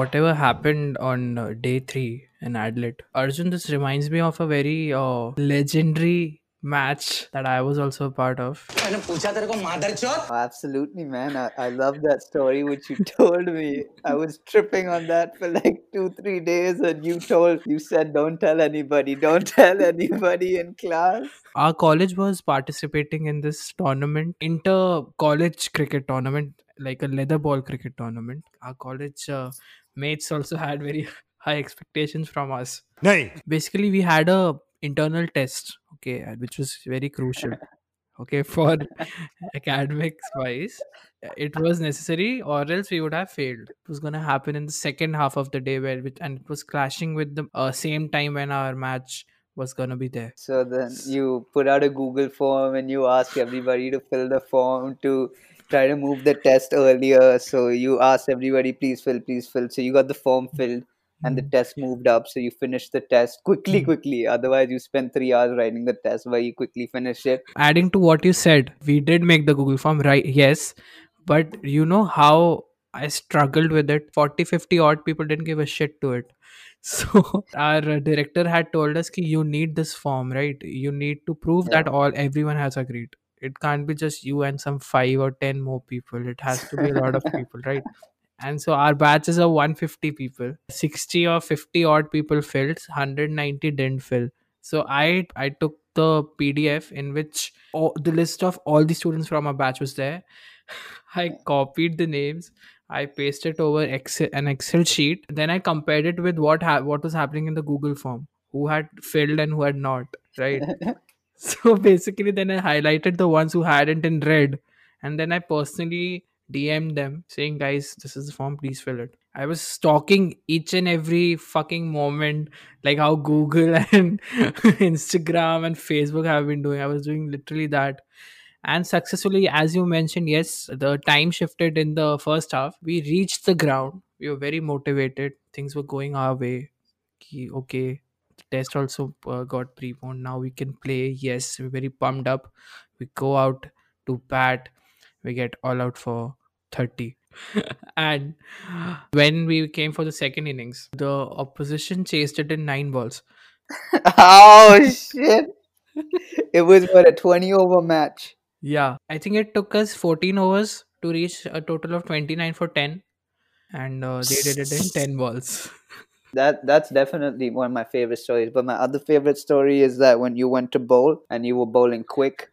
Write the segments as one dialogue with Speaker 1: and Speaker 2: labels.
Speaker 1: whatever happened on uh, day three in Adelaide, Arjun, this reminds me of a very uh, legendary match that I was also a part of.
Speaker 2: Absolutely, man. I, I love that story which you told me. I was tripping on that for like two, three days, and you told, you said, don't tell anybody, don't tell anybody in class.
Speaker 1: Our college was participating in this tournament, inter college cricket tournament, like a leather ball cricket tournament. Our college uh, mates also had very high expectations from us. Basically, we had a internal test, okay, which was very crucial. Okay, for academics wise, it was necessary, or else we would have failed. It was gonna happen in the second half of the day, where which, and it was clashing with the uh, same time when our match was gonna be there.
Speaker 2: So then you put out a Google form and you ask everybody to fill the form to try to move the test earlier. So you asked everybody, please fill, please fill. So you got the form filled and the hmm. test moved up. So you finished the test quickly, hmm. quickly. Otherwise, you spent three hours writing the test where you quickly finish it.
Speaker 1: Adding to what you said, we did make the Google form, right? Yes, but you know how I struggled with it. 40, 50 odd people didn't give a shit to it. So our director had told us ki you need this form, right? You need to prove
Speaker 2: Yeah.
Speaker 1: that all everyone has agreed. It can't be just you and some five or ten more people. It has to be a lot of people, right? And so our batches are 150 people. 60 or 50 odd people filled, 190 didn't fill. So I I took the PDF in which all, the list of all the students from our batch was there. I copied the names. I pasted over Excel, an Excel sheet. Then I compared it with what ha- what was happening in the Google form, who had filled and who had not. Right. so basically, then I highlighted the ones who hadn't in red, and then I personally DM'd them saying, "Guys, this is the form. Please fill it." I was stalking each and every fucking moment, like how Google and Instagram and Facebook have been doing. I was doing literally that and successfully as you mentioned yes the time shifted in the first half we reached the ground we were very motivated things were going our way okay test also uh, got preponed now we can play yes we're very pumped up we go out to bat we get all out for 30 and when we came for the second innings the opposition chased it in nine balls
Speaker 2: oh, shit. It was what a 20 over match.
Speaker 1: Yeah, I think it took us 14 overs to reach a total of 29 for 10, and uh, they did it in 10 balls.
Speaker 2: That that's definitely one of my favorite stories. But my other favorite story is that when you went to bowl and you were bowling quick,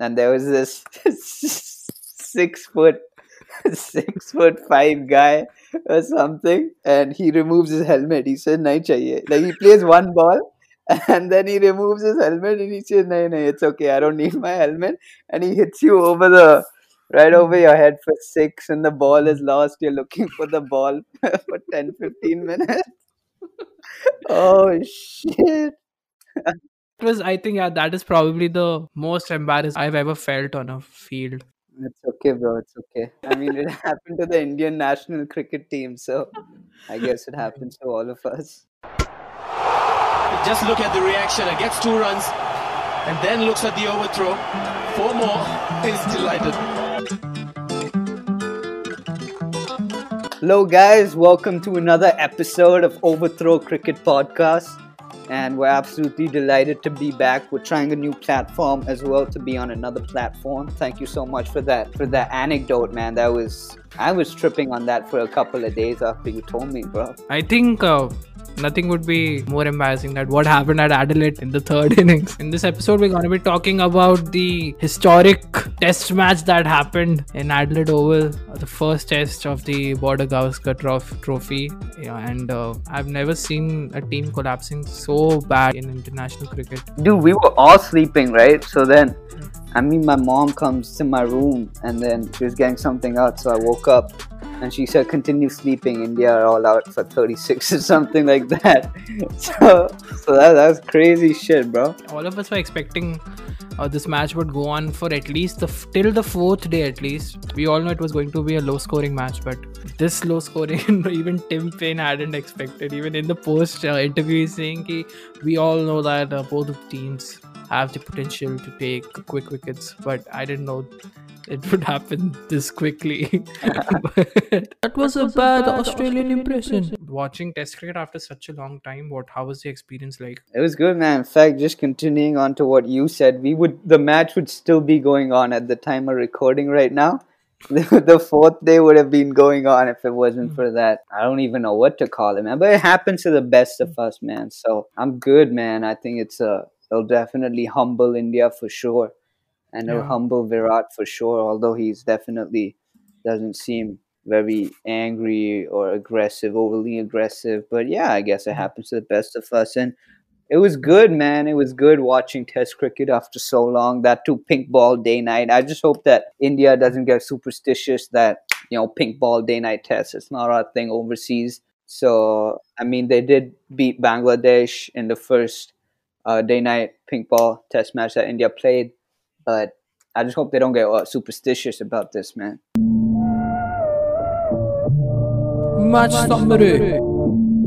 Speaker 2: and there was this six foot six foot five guy or something, and he removes his helmet. He said, "Nahi chahiye." Like he plays one ball. And then he removes his helmet and he says, "No, no, it's okay. I don't need my helmet." And he hits you over the right over your head for six, and the ball is lost. You're looking for the ball for 10, 15 minutes. Oh shit!
Speaker 1: It was, I think, yeah, that is probably the most embarrassed I've ever felt on a field.
Speaker 2: It's okay, bro. It's okay. I mean, it happened to the Indian national cricket team, so I guess it happens to all of us.
Speaker 3: Just look at the reaction and gets two runs and then looks at the overthrow. Four more. Is delighted.
Speaker 2: Hello, guys. Welcome to another episode of Overthrow Cricket Podcast. And we're absolutely delighted to be back. We're trying a new platform as well to be on another platform. Thank you so much for that for that anecdote, man. That was I was tripping on that for a couple of days after you told me, bro.
Speaker 1: I think uh, nothing would be more embarrassing than what happened at Adelaide in the third innings. In this episode, we're going to be talking about the historic test match that happened in Adelaide Oval, the first test of the Border Gavaskar Trophy. Yeah, and uh, I've never seen a team collapsing so bad in international cricket.
Speaker 2: Dude, we were all sleeping, right? So then I mean my mom comes to my room and then she was getting something out, so I woke up and she said continue sleeping, India are all out for 36 or something like that. So so that, that's crazy shit, bro.
Speaker 1: all of us were expecting uh, this match would go on for at least the f- till the fourth day at least we all know it was going to be a low scoring match but this low scoring even tim paine hadn't expected even in the post uh, interview saying ki, we all know that uh, both teams have the potential to take quick wickets but i didn't know it would happen this quickly. that was a bad Australian impression. Watching Test cricket after such a long time, what? How was the experience like?
Speaker 2: It was good, man. In fact, just continuing on to what you said, we would the match would still be going on at the time of recording right now. the fourth day would have been going on if it wasn't hmm. for that. I don't even know what to call it, man. But it happens to the best of hmm. us, man. So I'm good, man. I think it's a it'll definitely humble India for sure, and it'll
Speaker 1: Yeah.
Speaker 2: humble Virat for sure. Although he's definitely doesn't seem very angry or aggressive, overly aggressive. But yeah, I guess it happens to the best of us, and it was good, man. It was good watching Test cricket after so long. That too, pink ball day night. I just hope that India doesn't get superstitious that you know pink ball day night test. It's not our thing overseas. So I mean, they did beat Bangladesh in the first uh, day night pink ball test match that India played, but I just hope they don't get uh, superstitious about this, man.
Speaker 1: Match summary.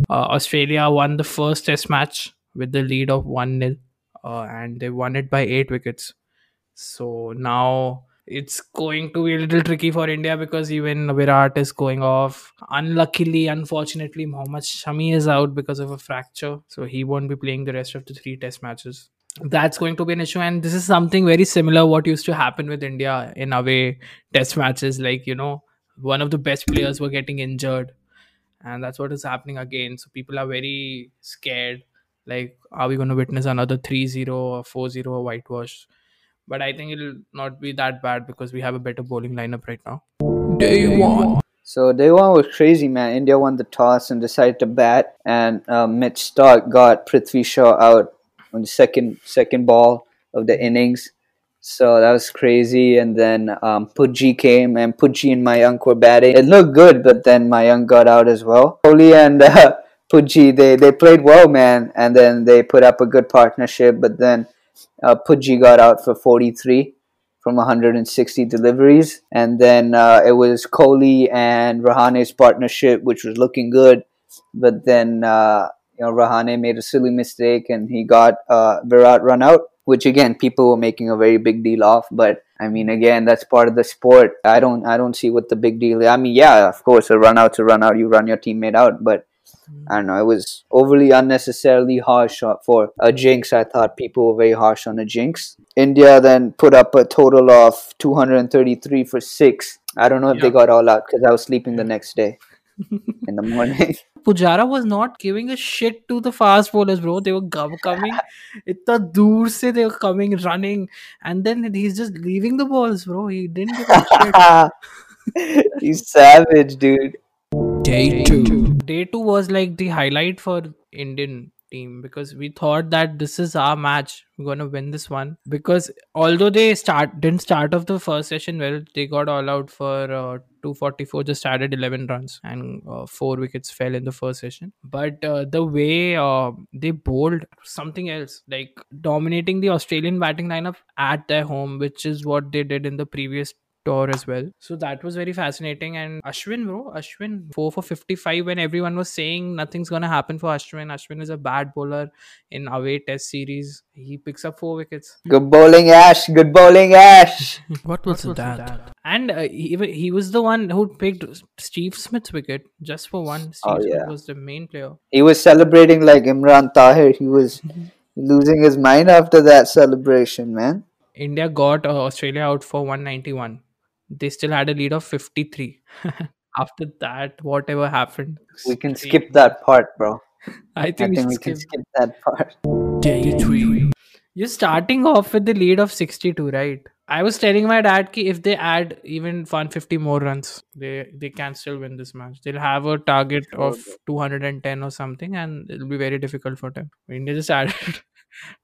Speaker 1: Uh, Australia won the first Test match with the lead of 1 0, uh, and they won it by 8 wickets. So now it's going to be a little tricky for India because even Virat is going off. Unluckily, unfortunately, Mohammad Shami is out because of a fracture. So he won't be playing the rest of the three Test matches. That's going to be an issue, and this is something very similar what used to happen with India in away Test matches. Like you know, one of the best players were getting injured. And that's what is happening again. So people are very scared like are we going to witness another 3-0 or 4-0 or whitewash? But i think it'll not be that bad because we have a better bowling lineup right now. Day one.
Speaker 2: So day one was crazy, man. India won the toss and decided to bat, and uh, Mitch Starc got Prithvi Shaw out on the second second ball of the innings. So that was crazy. And then um, Pujji came, and Pujji and Mayank were batting. It looked good, but then Mayank got out as well. Kohli and uh, Pujji, they they played well, man, and then they put up a good partnership. But then uh, Pujji got out for 43 from 160 deliveries. And then uh, it was Kohli and Rahane's partnership, which was looking good. But then, uh, you know, Rahane made a silly mistake and he got uh, Virat run out, which again, people were making a very big deal of. But I mean, again, that's part of the sport. I don't, I don't see what the big deal is. I mean, yeah, of course, a run out a run out. You run your teammate out, but I don't know. It was overly unnecessarily harsh for a jinx. I thought people were very harsh on a jinx. India then put up a total of 233 for six. I don't know if they got all out because I was sleeping the next day in the morning.
Speaker 1: Pujara was not giving a shit to the fast bowlers, bro. They were gov- coming, itna dur se they were coming, running, and then he's just leaving the balls, bro. He didn't give a shit.
Speaker 2: He's savage, dude.
Speaker 1: Day two. Day two was like the highlight for Indian team because we thought that this is our match. We're gonna win this one because although they start didn't start off the first session well, they got all out for uh, 244, just added 11 runs and uh, four wickets fell in the first session. But uh, the way uh, they bowled something else, like dominating the Australian batting lineup at their home, which is what they did in the previous tour as well. So that was very fascinating. And Ashwin, bro, Ashwin, 4 for 55 when everyone was saying nothing's going to happen for Ashwin. Ashwin is a bad bowler in away test series. He picks up four wickets.
Speaker 2: Good bowling, Ash. Good bowling, Ash.
Speaker 1: What was, that? And uh, he, he was the one who picked Steve Smith's wicket just for one. Steve
Speaker 2: Oh,
Speaker 1: Smith
Speaker 2: yeah.
Speaker 1: was the main player.
Speaker 2: He was celebrating like Imran Tahir. He was losing his mind after that celebration, man.
Speaker 1: India got uh, Australia out for 191. They still had a lead of 53. After that, whatever happened.
Speaker 2: We can
Speaker 1: Crazy.
Speaker 2: skip that part, bro.
Speaker 1: I
Speaker 2: I
Speaker 1: think,
Speaker 2: think
Speaker 1: we
Speaker 2: we
Speaker 1: should
Speaker 2: can
Speaker 1: skip
Speaker 2: skip that part.
Speaker 1: Day three. You're starting off with the lead of 62, right? I was telling my dad ki if they add even 150 more runs, they they can still win this match. They'll have a target of 210 or something, and it'll be very difficult for them. India just added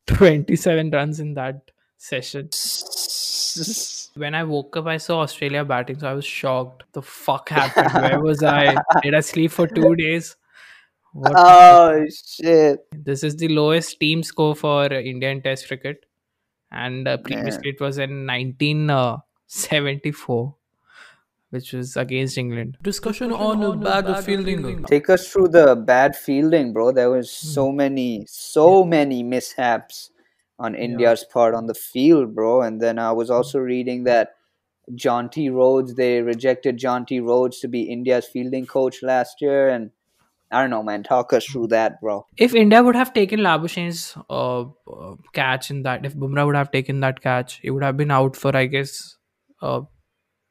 Speaker 1: 27 runs in that session. When I woke up, I saw Australia batting, so I was shocked. The fuck happened? Where was I? Did I sleep for two days? What
Speaker 2: oh shit!
Speaker 1: this is the lowest team score for uh, Indian Test cricket, and uh, previously it was in 1974, which was against England.
Speaker 4: Discussion on bad fielding.
Speaker 2: Take us through the bad fielding, bro. There was so many, so many mishaps on India's part on the field, bro. And then I was also reading that Jonty Rhodes. They rejected Jonty Rhodes to be India's fielding coach last year, and I don't know, man. Talk us through that, bro.
Speaker 1: If India would have taken Labuschagne's uh, uh, catch in that, if Bumrah would have taken that catch, he would have been out for I guess uh,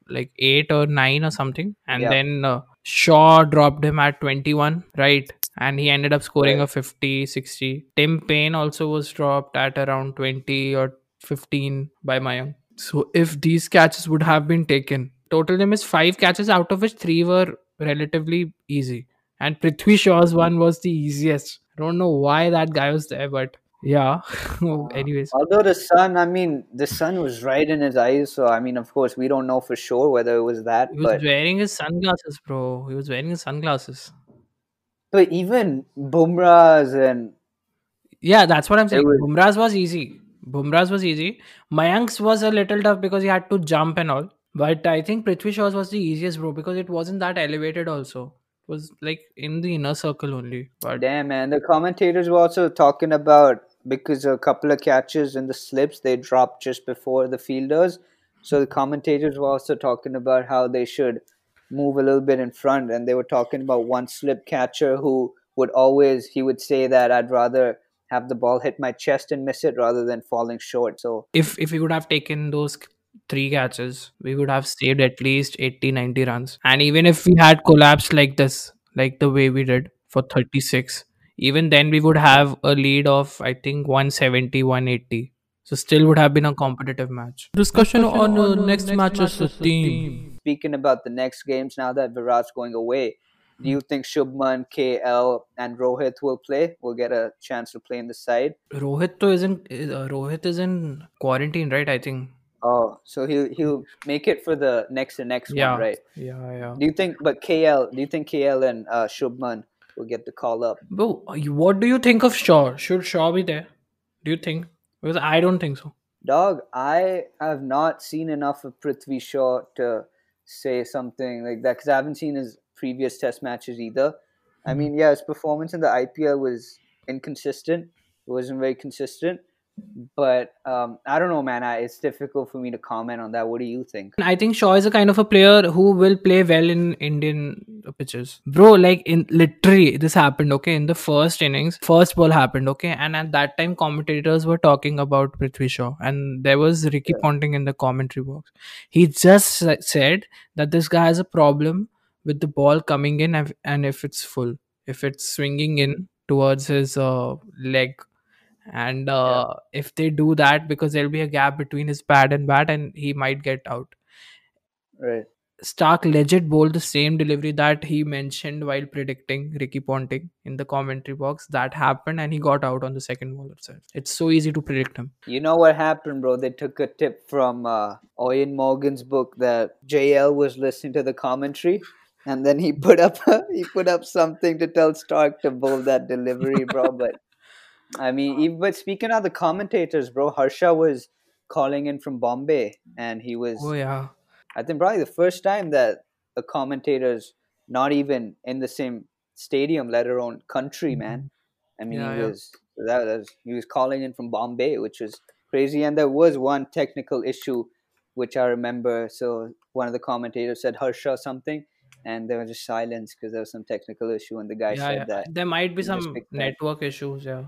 Speaker 1: like eight or nine or something, and
Speaker 2: Yeah.
Speaker 1: then uh, Shaw dropped him at 21, right? And he ended up scoring
Speaker 2: Right.
Speaker 1: a 50, 60. Tim Paine also was dropped at around 20 or 15 by Mayank. So if these catches would have been taken, total them is five catches, out of which three were relatively easy. And Prithvi Shaw's one was the easiest. I don't know why that guy was there, but yeah. Anyways,
Speaker 2: Although the sun, I mean, the sun was right in his eyes, so I mean, of course, we don't know for sure whether it was that,
Speaker 1: he was
Speaker 2: but
Speaker 1: wearing his sunglasses, bro. He was wearing his sunglasses.
Speaker 2: But even Bumrah's and
Speaker 1: Yeah, that's what I'm saying.
Speaker 2: was-
Speaker 1: Bumrah's was easy. Bumrah's was easy. Mayank's was a little tough because he had to jump and all. But I think Prithvi Shaw's was the easiest, bro, because it wasn't that elevated also. It was like in the inner circle only. But
Speaker 2: damn man, the commentators were also talking about because a couple of catches in the slips they dropped just before the fielders. So the commentators were also talking about how they should move a little bit in front, and they were talking about one slip catcher who would always he would say that I'd rather have the ball hit my chest and miss it rather than falling short. So
Speaker 1: if if we would have taken those three catches, we would have saved at least 80, 90 runs. And even if we had collapsed like this, like the way we did for 36, even then we would have a lead of I think 170, 180. So still would have been a competitive match.
Speaker 4: Discussion on uh, next matches with team.
Speaker 2: Speaking about the next games now that Virat's going away, do you think Shubman, KL, and Rohit will play? Will get a chance to play in the side?
Speaker 1: Rohit to isn't uh, Rohit is in quarantine, right? I think.
Speaker 2: Oh, so he'll he'll make it for the next and next
Speaker 1: Yeah.
Speaker 2: one, right?
Speaker 1: Yeah, yeah.
Speaker 2: Do you think? But KL, do you think KL and uh, Shubman will get the call up?
Speaker 1: Bro, what do you think of Shaw? Should Shaw be there? Do you think? Because I don't think so.
Speaker 2: Dog, I have not seen enough of Prithvi Shaw to say something like that because I haven't seen his previous Test matches either. I
Speaker 1: Mm-hmm.
Speaker 2: mean, yeah, his performance in the IPL was inconsistent. It wasn't very consistent, but um, I don't know, man. I, it's difficult for me to comment on that. What do you think?
Speaker 1: I think Shaw is a kind of a player who will play well in Indian pitches. Bro, like in literally this happened, okay, in the first innings, first ball happened, okay, and at that time commentators were talking about Prithvi Shaw and there was Ricky
Speaker 2: Yeah.
Speaker 1: Ponting in the commentary box. He just said that this guy has a problem with the ball coming in and- if it's full, if it's swinging in towards his uh, leg and uh, if they do that because there'll be a gap between his pad and bat and he might get out
Speaker 2: Right.
Speaker 1: starc legit bowled the same delivery that he mentioned while predicting ricky ponting in the commentary box that happened and he got out on the second ball itself it's so easy to predict him
Speaker 2: You know what happened, bro? They took a tip from uh, Eoin Morgan's book that JL was listening to the commentary, and then he put up he put up something to tell Starc to bowl that delivery, bro. But I mean, even, but speaking of the commentators, bro, Harsha was calling in from Bombay, and he was
Speaker 1: oh yeah
Speaker 2: I think probably the first time that a commentator's not even in the same stadium, let alone country, mm-hmm. man. I mean,
Speaker 1: Yeah,
Speaker 2: he
Speaker 1: yeah.
Speaker 2: was that was he was calling in from Bombay, which was crazy. And there was one technical issue, which I remember. So one of the commentators said Harsha something, and there was just silence because there was some technical issue, and the guy
Speaker 1: yeah,
Speaker 2: said
Speaker 1: yeah.
Speaker 2: that.
Speaker 1: there might be some network issues yeah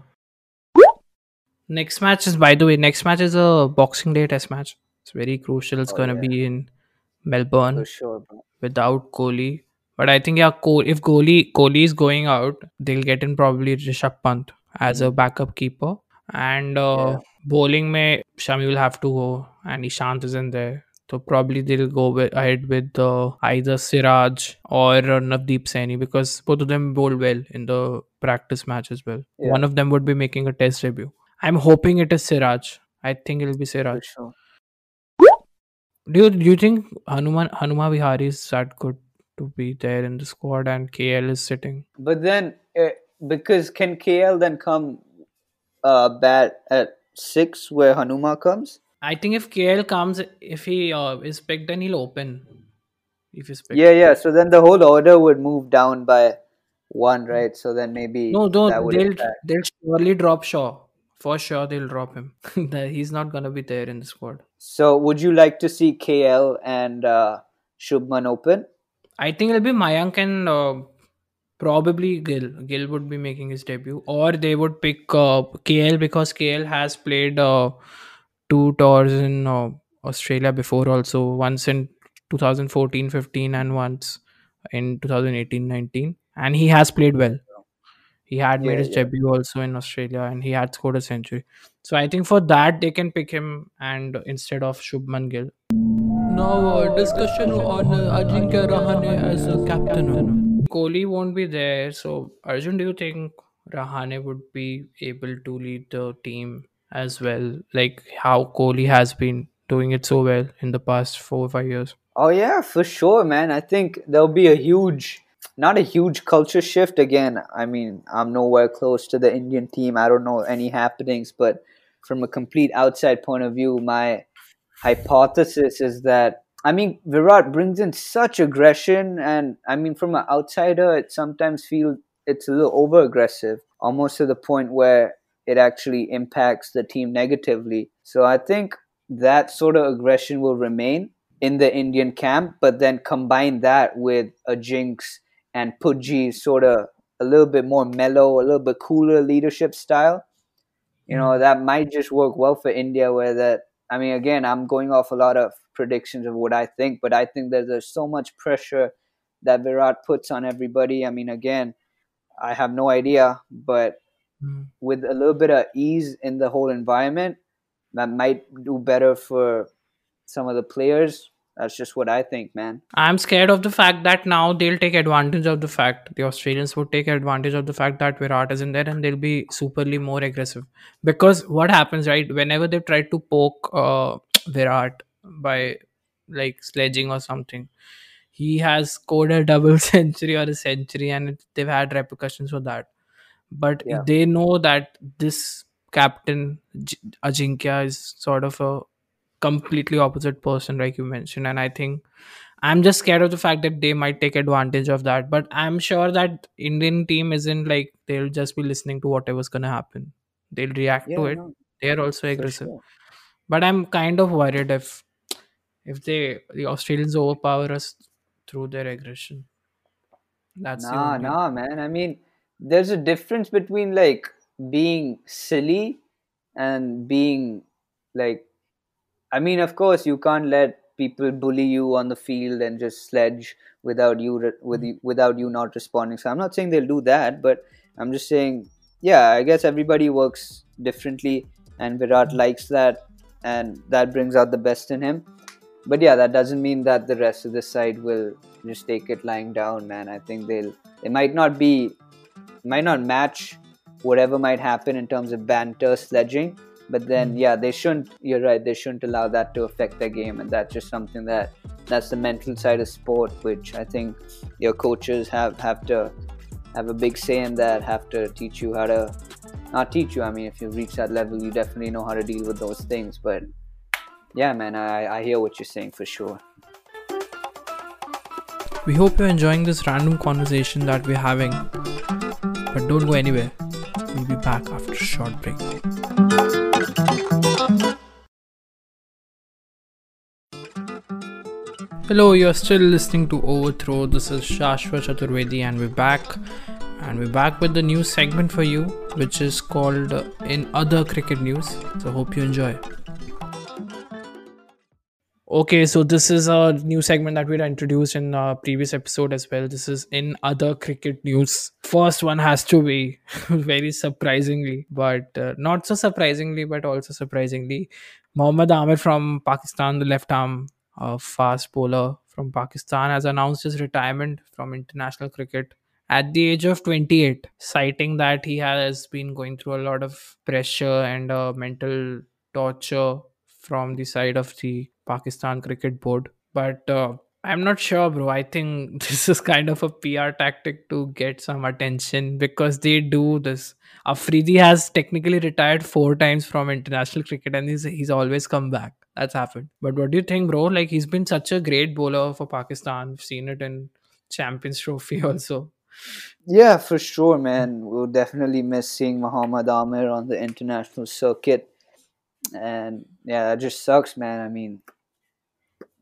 Speaker 1: next match is by the way next match is a boxing day test match it's very crucial it's
Speaker 2: Oh,
Speaker 1: gonna
Speaker 2: yeah.
Speaker 1: be in melbourne
Speaker 2: For sure, bro.
Speaker 1: without Kohli. But I think yeah, if Kohli Kohli is going out, they'll get in probably Rishabh Pant as a backup keeper. And uh.
Speaker 2: Yeah.
Speaker 1: bowling may Shami will have to go, and Ishant isn't there. So probably they'll go with, ahead with uh, either Siraj or uh, Navdeep Saini because both of them bowled well in the practice match as well.
Speaker 2: Yeah.
Speaker 1: One of them would be making a test debut. I'm hoping it is Siraj. I think it'll be Siraj.
Speaker 2: sure.
Speaker 1: Do you, do you think Hanuman Hanuma Vihari is that good to be there in the squad and KL is sitting?
Speaker 2: But then, uh, because can KL then come uh, bat at six where Hanuma comes?
Speaker 1: I think if KL comes, if he uh, is picked, then he'll open. If he's picked.
Speaker 2: Yeah, yeah. So then the whole order would move down by one, right? So then maybe
Speaker 1: No, no, they'll
Speaker 2: impact.
Speaker 1: they'll surely drop Shaw for sure they'll drop him. He's not gonna be there in the squad.
Speaker 2: So, would you like to see KL and uh, Shubman open?
Speaker 1: I think it'll be Mayank and uh, probably Gill. Gill would be making his debut, or they would pick uh, KL because KL has played uh, two tours in uh, Australia before, also once in 2014-15 and once in 2018-19, and he has played well. He had made
Speaker 2: Yeah,
Speaker 1: his
Speaker 2: yeah.
Speaker 1: debut also in Australia, and he had scored a century. So I think for that they can pick him and instead of Shubman Gill.
Speaker 4: Now, uh, discussion on uh, Ajinkya Rahane as a captain.
Speaker 1: Kohli won't be there. So, Arjun, do you think Rahane would be able to lead the team as well? Like how Kohli has been doing it so well in the past four or five years?
Speaker 2: Oh yeah, for sure, man. I think there'll be a huge, not a huge culture shift again. I mean, I'm nowhere close to the Indian team. I don't know any happenings, but from a complete outside point of view, my hypothesis is that I mean, Virat brings in such aggression, and I mean, from an outsider, it sometimes feels it's a little over aggressive, almost to the point where it actually impacts the team negatively. So I think that sort of aggression will remain in the Indian camp, but then combine that with a Jinx and Pujji sort of a little bit more mellow, a little bit cooler leadership style. You know, that might just work well for India where that I mean again, I'm going off a lot of predictions of what I think, but I think that there's so much pressure that Virat puts on everybody. I mean again, I have no idea, but
Speaker 1: Mm.
Speaker 2: with a little bit of ease in the whole environment, that might do better for some of the players. That's just what I think, man.
Speaker 1: I'm scared of the fact that now they'll take advantage of the fact the Australians would take advantage of the fact that Virat is in there and they'll be superly more aggressive. Because what happens, right? Whenever they try to poke uh, Virat by like sledging or something, he has scored a double century or a century, and it, they've had repercussions for that. But
Speaker 2: Yeah.
Speaker 1: they know that this captain Ajinkya is sort of a completely opposite person, like you mentioned, and I think I'm just scared of the fact that they might take advantage of that. But I'm sure that Indian team isn't like they'll just be listening to whatever's gonna happen. They'll react to it.
Speaker 2: no,
Speaker 1: They're also aggressive.
Speaker 2: sure.
Speaker 1: But I'm kind of worried if if they the Australians overpower us through their aggression. That's
Speaker 2: Nah, nah, man. I mean, there's a difference between like being silly and being like. I mean, of course, you can't let people bully you on the field and just sledge without you re- with you, mm. without you not responding. So I'm not saying they'll do that, but I'm just saying, yeah, I guess everybody works differently, and Virat likes that, and that brings out the best in him. But yeah, that doesn't mean that the rest of the side will just take it lying down, man. I think they'll they might not be might not match whatever might happen in terms of banter sledging but then hmm. yeah they shouldn't you're right they shouldn't allow that to affect their game and that's just something that that's the mental side of sport which i think your coaches have have to have a big say in that have to teach you how to not teach you i mean if you reach that level you definitely know how to deal with those things but yeah man i i hear what you're saying for sure
Speaker 4: We hope you're enjoying this random conversation that we're having. But don't go anywhere. We'll be back after a short break. Hello, you're still listening to Overthrow. This is Shashwa Chaturvedi, and we're back. And we're back with the new segment for you, which is called uh, In Other Cricket News. So, hope you enjoy.
Speaker 1: Okay, so this is a new segment that we had introduced in a previous episode as well. This is in other cricket news. First one has to be very surprisingly, but uh, not so surprisingly, but also surprisingly, Mohammad Amir from Pakistan, the left arm uh, fast bowler from Pakistan, has announced his retirement from international cricket at the age of 28, citing that he has been going through a lot of pressure and uh, mental torture from the side of the Pakistan Cricket Board. But uh, I'm not sure, bro. I think this is kind of a PR tactic to get some attention because they do this. Afridi has technically retired four times from international cricket and he's, he's always come back. That's happened. But what do you think, bro? Like, he's been such a great bowler for Pakistan. We've seen it in Champions Trophy also.
Speaker 2: Yeah, for sure, man. We'll definitely miss seeing Muhammad Amir on the international circuit. And yeah, that just sucks, man. I mean,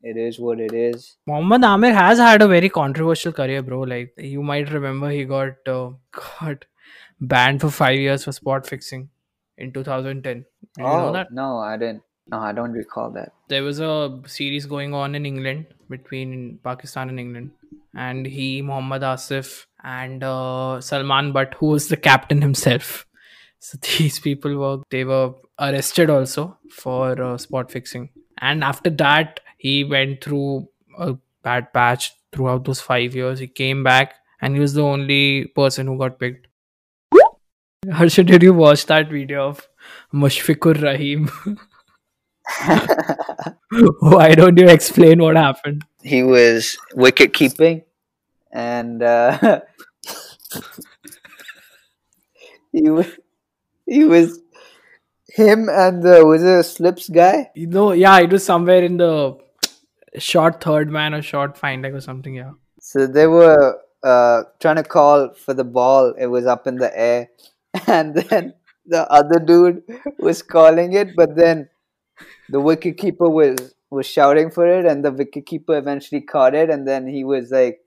Speaker 2: it is what it is.
Speaker 1: Muhammad Amir has had a very controversial career, bro. Like you might remember, he got uh, got banned for five years for spot fixing in 2010. Did you know
Speaker 2: oh,
Speaker 1: that?
Speaker 2: no, I didn't. No, I don't recall that.
Speaker 1: There was a series going on in England between Pakistan and England, and he, Muhammad Asif, and uh, Salman Butt, who was the captain himself. So these people were they were arrested also for uh, spot fixing, and after that he went through a bad patch throughout those five years. He came back, and he was the only person who got picked. Harsha, did you watch that video of Mushfiqur Rahim? Why don't you explain what happened?
Speaker 2: he was wicket keeping, and uh, he was he was him and the was it a slips guy?
Speaker 1: You know, yeah, it was somewhere in the short third man or short fine leg or something. Yeah.
Speaker 2: So they were uh, trying to call for the ball. It was up in the air, and then the other dude was calling it, but then the wicket keeper was was shouting for it, and the wicket keeper eventually caught it, and then he was like,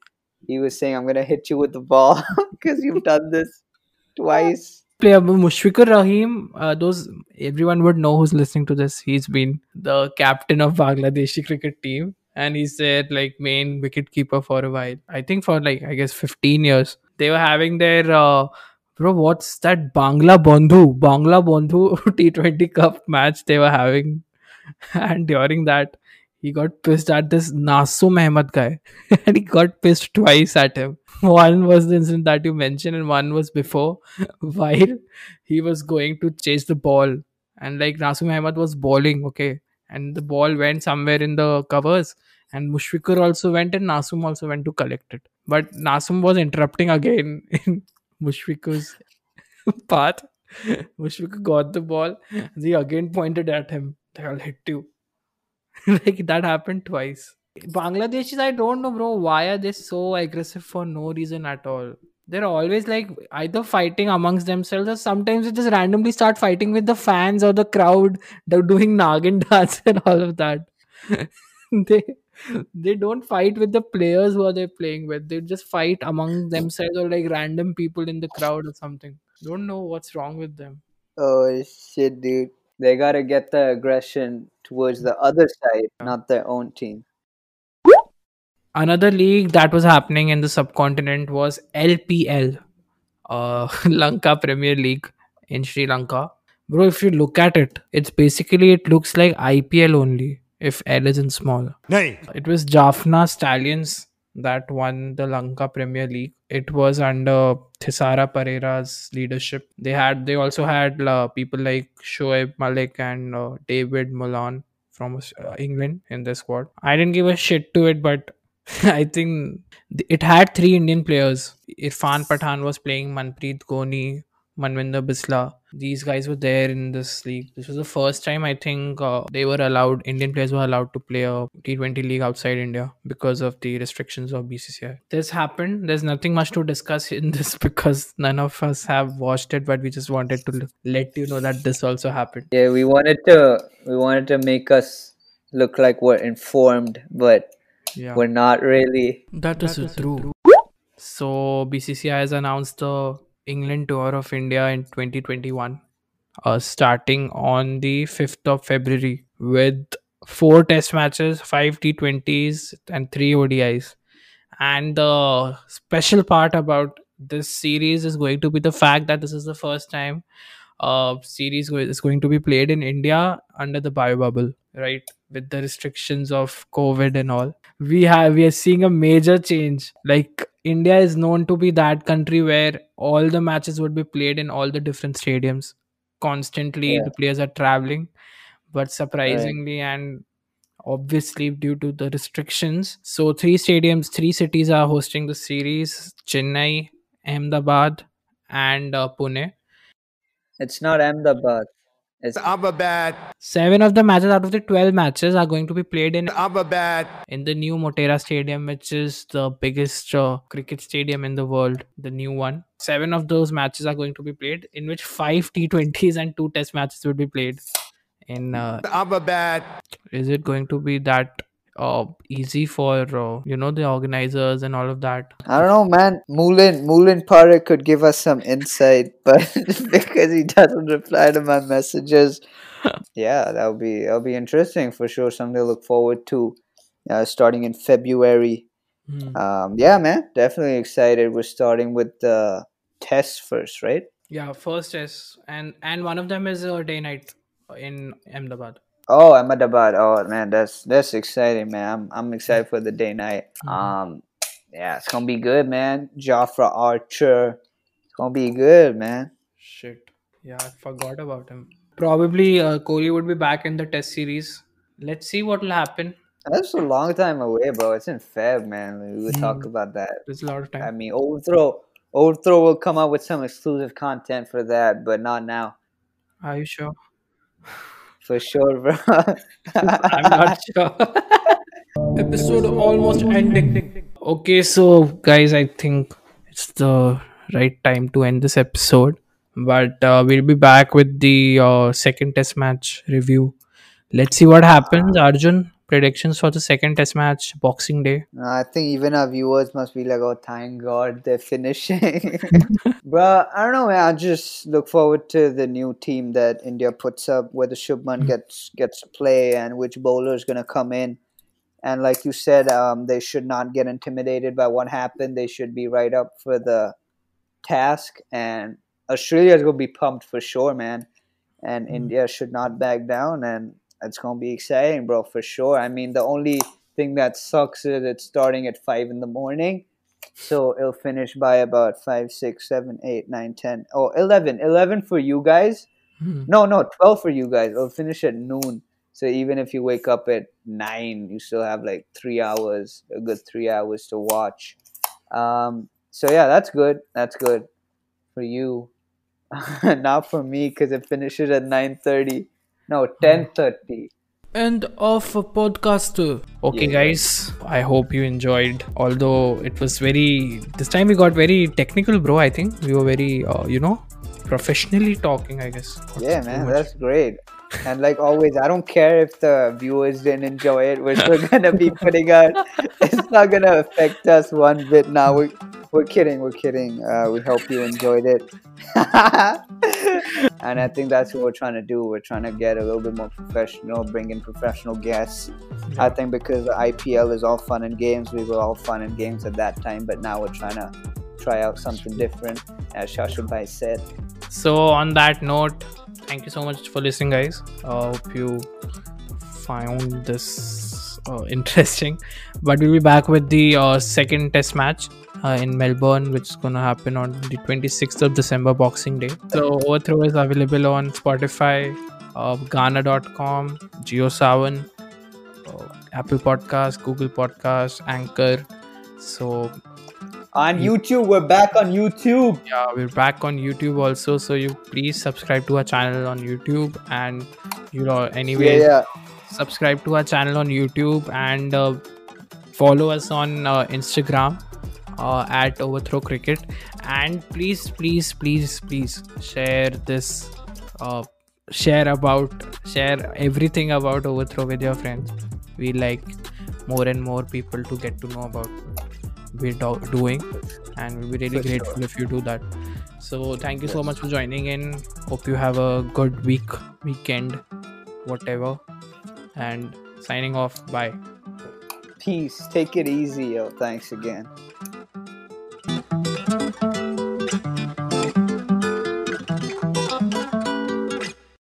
Speaker 2: he was saying, "I'm gonna hit you with the ball because you've done this twice."
Speaker 1: Player Mushfiqur Rahim, uh, those everyone would know who's listening to this. He's been the captain of Bangladeshi cricket team, and he's their like main wicket keeper for a while. I think for like I guess 15 years. They were having their uh, bro. What's that Bangla Bandhu Bangla Bandhu T20 Cup match they were having, and during that he got pissed at this Nasum Ahmed guy, and he got pissed twice at him. One was the incident that you mentioned, and one was before, while he was going to chase the ball, and like Nasum Ahmed was bowling, okay, and the ball went somewhere in the covers, and Mushfiqur also went, and Nasum also went to collect it, but Nasum was interrupting again in Mushfiqur's path. Mushfiqur got the ball, he again pointed at him. I'll hit you. like that happened twice. Bangladeshis, I don't know, bro. Why are they so aggressive for no reason at all? They're always like either fighting amongst themselves or sometimes they just randomly start fighting with the fans or the crowd. They're doing Nagin dance and all of that. they they don't fight with the players who are they playing with. They just fight among themselves or like random people in the crowd or something. Don't know what's wrong with them.
Speaker 2: Oh shit, dude! They gotta get the aggression towards the other side, not their own team.
Speaker 1: another league that was happening in the subcontinent was LPL, uh, Lanka Premier League in Sri Lanka. Bro, if you look at it, it's basically it looks like IPL only if L is in small. It was Jaffna Stallions that won the Lanka Premier League. It was under Thisara Perera's leadership. They had they also had uh, people like Shoaib Malik and uh, Dawid Malan from uh, England in the squad. I didn't give a shit to it, but I think it had three Indian players. Irfan Pathan was playing Manpreet Goni, Manvinder Bisla. These guys were there in this league. This was the first time I think uh, they were allowed, Indian players were allowed to play a T20 league outside India because of the restrictions of BCCI. This happened. There's nothing much to discuss in this because none of us have watched it, but we just wanted to let you know that this also happened.
Speaker 2: Yeah, we wanted to we wanted to make us look like we're informed, but
Speaker 1: Yeah.
Speaker 2: we're not really.
Speaker 1: That is true. So BCCI has announced the England tour of India in 2021, uh, starting on the 5th of February with four Test matches, five T20s, and three ODIs. And the special part about this series is going to be the fact that this is the first time uh series is going to be played in India under the bio bubble, right? With the restrictions of COVID and all we have we are seeing a major change like india is known to be that country where all the matches would be played in all the different stadiums constantly
Speaker 2: Yeah.
Speaker 1: the players are traveling but surprisingly and obviously due to the restrictions so three stadiums three cities are hosting the series chennai ahmedabad and uh, pune
Speaker 2: It's not Ahmedabad. It's
Speaker 5: I'm a bad.
Speaker 1: Seven of the matches out of the 12 matches are going to be played in
Speaker 5: I'm
Speaker 1: in the new Motera Stadium, which is the biggest uh, cricket stadium in the world, the new one. Seven of those matches are going to be played, in which five T20s and two Test matches will be played. In uh,
Speaker 5: I'm a
Speaker 1: is it going to be that uh, easy for uh, you know the organizers and all of that?
Speaker 2: I don't know, man. Moulin Moulin Parekh could give us some insight, but because he doesn't reply to my messages, yeah, that'll be that'll be interesting for sure. Something to look forward to. Uh, starting in February.
Speaker 1: Hmm.
Speaker 2: Um, yeah, man, definitely excited. We're starting with the tests first, right?
Speaker 1: Yeah, first Test, and and one of them is a day night in Ahmedabad.
Speaker 2: Oh, Ahmedabad. Oh man, that's that's exciting, man. I'm I'm excited for the day night. Um, yeah, it's gonna be good, man. Jofra Archer, it's gonna be good, man.
Speaker 1: Shit. Yeah, I forgot about him. Probably uh, Kohli would be back in the test series. Let's see what will happen.
Speaker 2: That's a long time away, bro. It's in Feb, man. We will talk about that.
Speaker 1: There's a lot of time.
Speaker 2: I mean, Overthrow, Overthrow will come out with some exclusive content for that, but not now,
Speaker 1: Are you sure?
Speaker 2: For sure, bro.
Speaker 1: I'm not sure. Episode almost ending. Okay, so guys, I think it's the right time to end this episode. But uh, we'll be back with the uh, second test match review. Let's see what happens. Arjun, predictions for the second test match, Boxing Day.
Speaker 2: I think even our viewers must be like, oh, thank God they're finishing. Bro, I don't know, man. I just look forward to the new team that India puts up, whether Shubman gets gets to play and which bowler is going to come in. And like you said, um, they should not get intimidated by what happened. They should be right up for the task. And Australia is going to be pumped for sure, man. And India should not back down. And it's going to be exciting, bro, for sure. I mean, the only thing that sucks is it's starting at 5 in the morning. So it'll finish by about 5, 6, 7, 8, 9, 10. Oh, 11. 11 for you guys.
Speaker 1: Hmm.
Speaker 2: No, no, 12 for you guys. It'll finish at noon. So even if you wake up at 9, you still have like three hours, a good three hours to watch. Um, so yeah, that's good. That's good for you. Not for me because it finishes at 9.30. No, 10.30.
Speaker 1: End of a podcast. Okay,
Speaker 2: Yeah.
Speaker 1: guys. I hope you enjoyed. Although it was very. This time we got very technical, bro. I think we were very, uh, you know, professionally talking. I guess. Not
Speaker 2: Yeah, man,
Speaker 1: much.
Speaker 2: that's great. And like always, I don't care if the viewers didn't enjoy it. We're still gonna be putting out. It's not gonna affect us one bit. Now we we're kidding. We're kidding. Uh, we hope you enjoyed it. and I think that's what we're trying to do. We're trying to get a little bit more professional, bring in professional guests. I think because the IPL is all fun and games, we were all fun and games at that time. But now we're trying to try out something different, as Shashubhai said.
Speaker 1: So on that note, thank you so much for listening, guys. Uh, hope you found this uh, interesting. But we'll be back with the uh, second test match uh, in Melbourne, which is gonna happen on the 26th of December, Boxing Day. So Overthrow is available on Spotify, uh, Gaana.com, JioSaavn, uh, Apple Podcast, Google Podcast, Anchor. So
Speaker 2: On YouTube, we're back on YouTube.
Speaker 1: yeah we're back on youtube also so you please subscribe to our channel on youtube and you know anyway
Speaker 2: Yeah, yeah.
Speaker 1: subscribe to our channel on youtube and uh, follow us on uh, instagram uh, at overthrow cricket. And please please please please share this uh, share about share everything about overthrow with your friends. We like more and more people to get to know about we're do- doing and we'll be really
Speaker 2: For
Speaker 1: grateful if you do that. So thank you so much for joining in. Hope you have a good week weekend whatever. And signing off. Bye.
Speaker 2: Peace. Take it easy, yo. Thanks again.